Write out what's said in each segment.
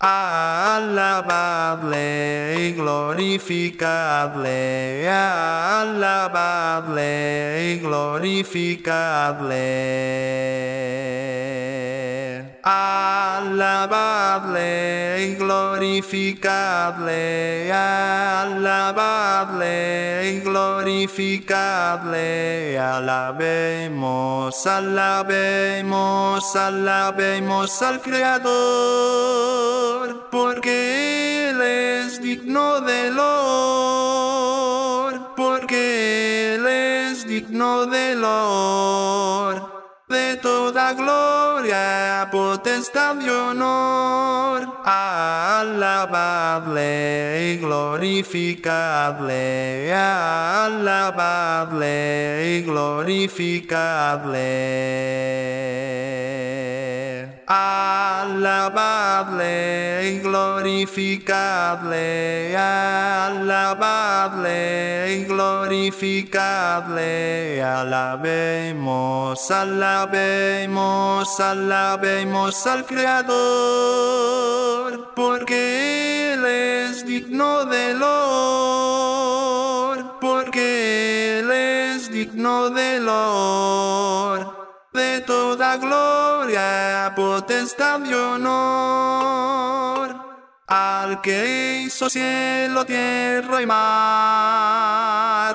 Alabadle y glorificadle, alabadle y glorificadle. Alabadle y glorificadle, alabadle y glorificadle, alabemos, alabemos, alabemos al Creador, digno de honor, porque Él es digno de honor de toda gloria, potestad y honor. Alabadle y glorificadle, alabadle y glorificadle. Alabadle y glorificadle, alabadle y glorificadle, alabemos, alabemos, alabemos al Creador, porque Él es digno de honor, porque Él es digno de honor de toda gloria, potestad y honor, al que hizo cielo, tierra y mar,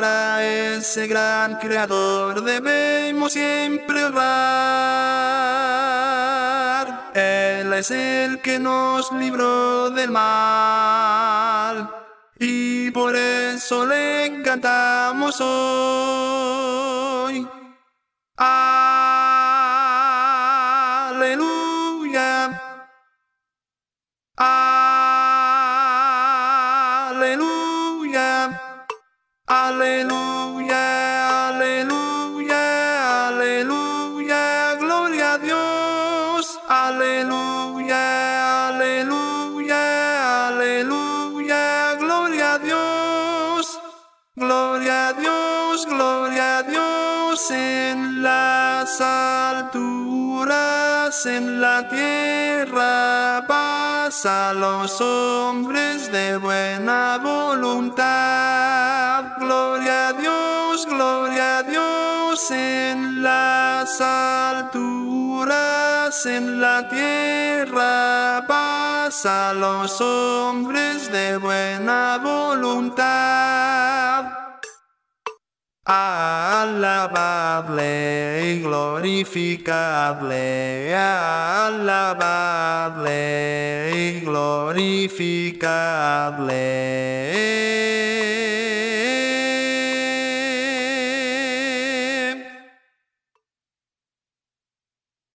a ese gran creador debemos siempre honrar. Él es el que nos libró del mal. Y por eso le cantamos hoy. Aleluya. Aleluya. Aleluya. Aleluya. Gloria a Dios. Aleluya. Aleluya. Aleluya. Gloria a Dios. Gloria a Dios. Gloria a Dios en las alturas, en la tierra, paz a los hombres de buena voluntad. Gloria a Dios, gloria a Dios en las alturas, en la tierra, paz a los hombres de buena voluntad. Alabadle y glorificadle, alabadle y glorificadle.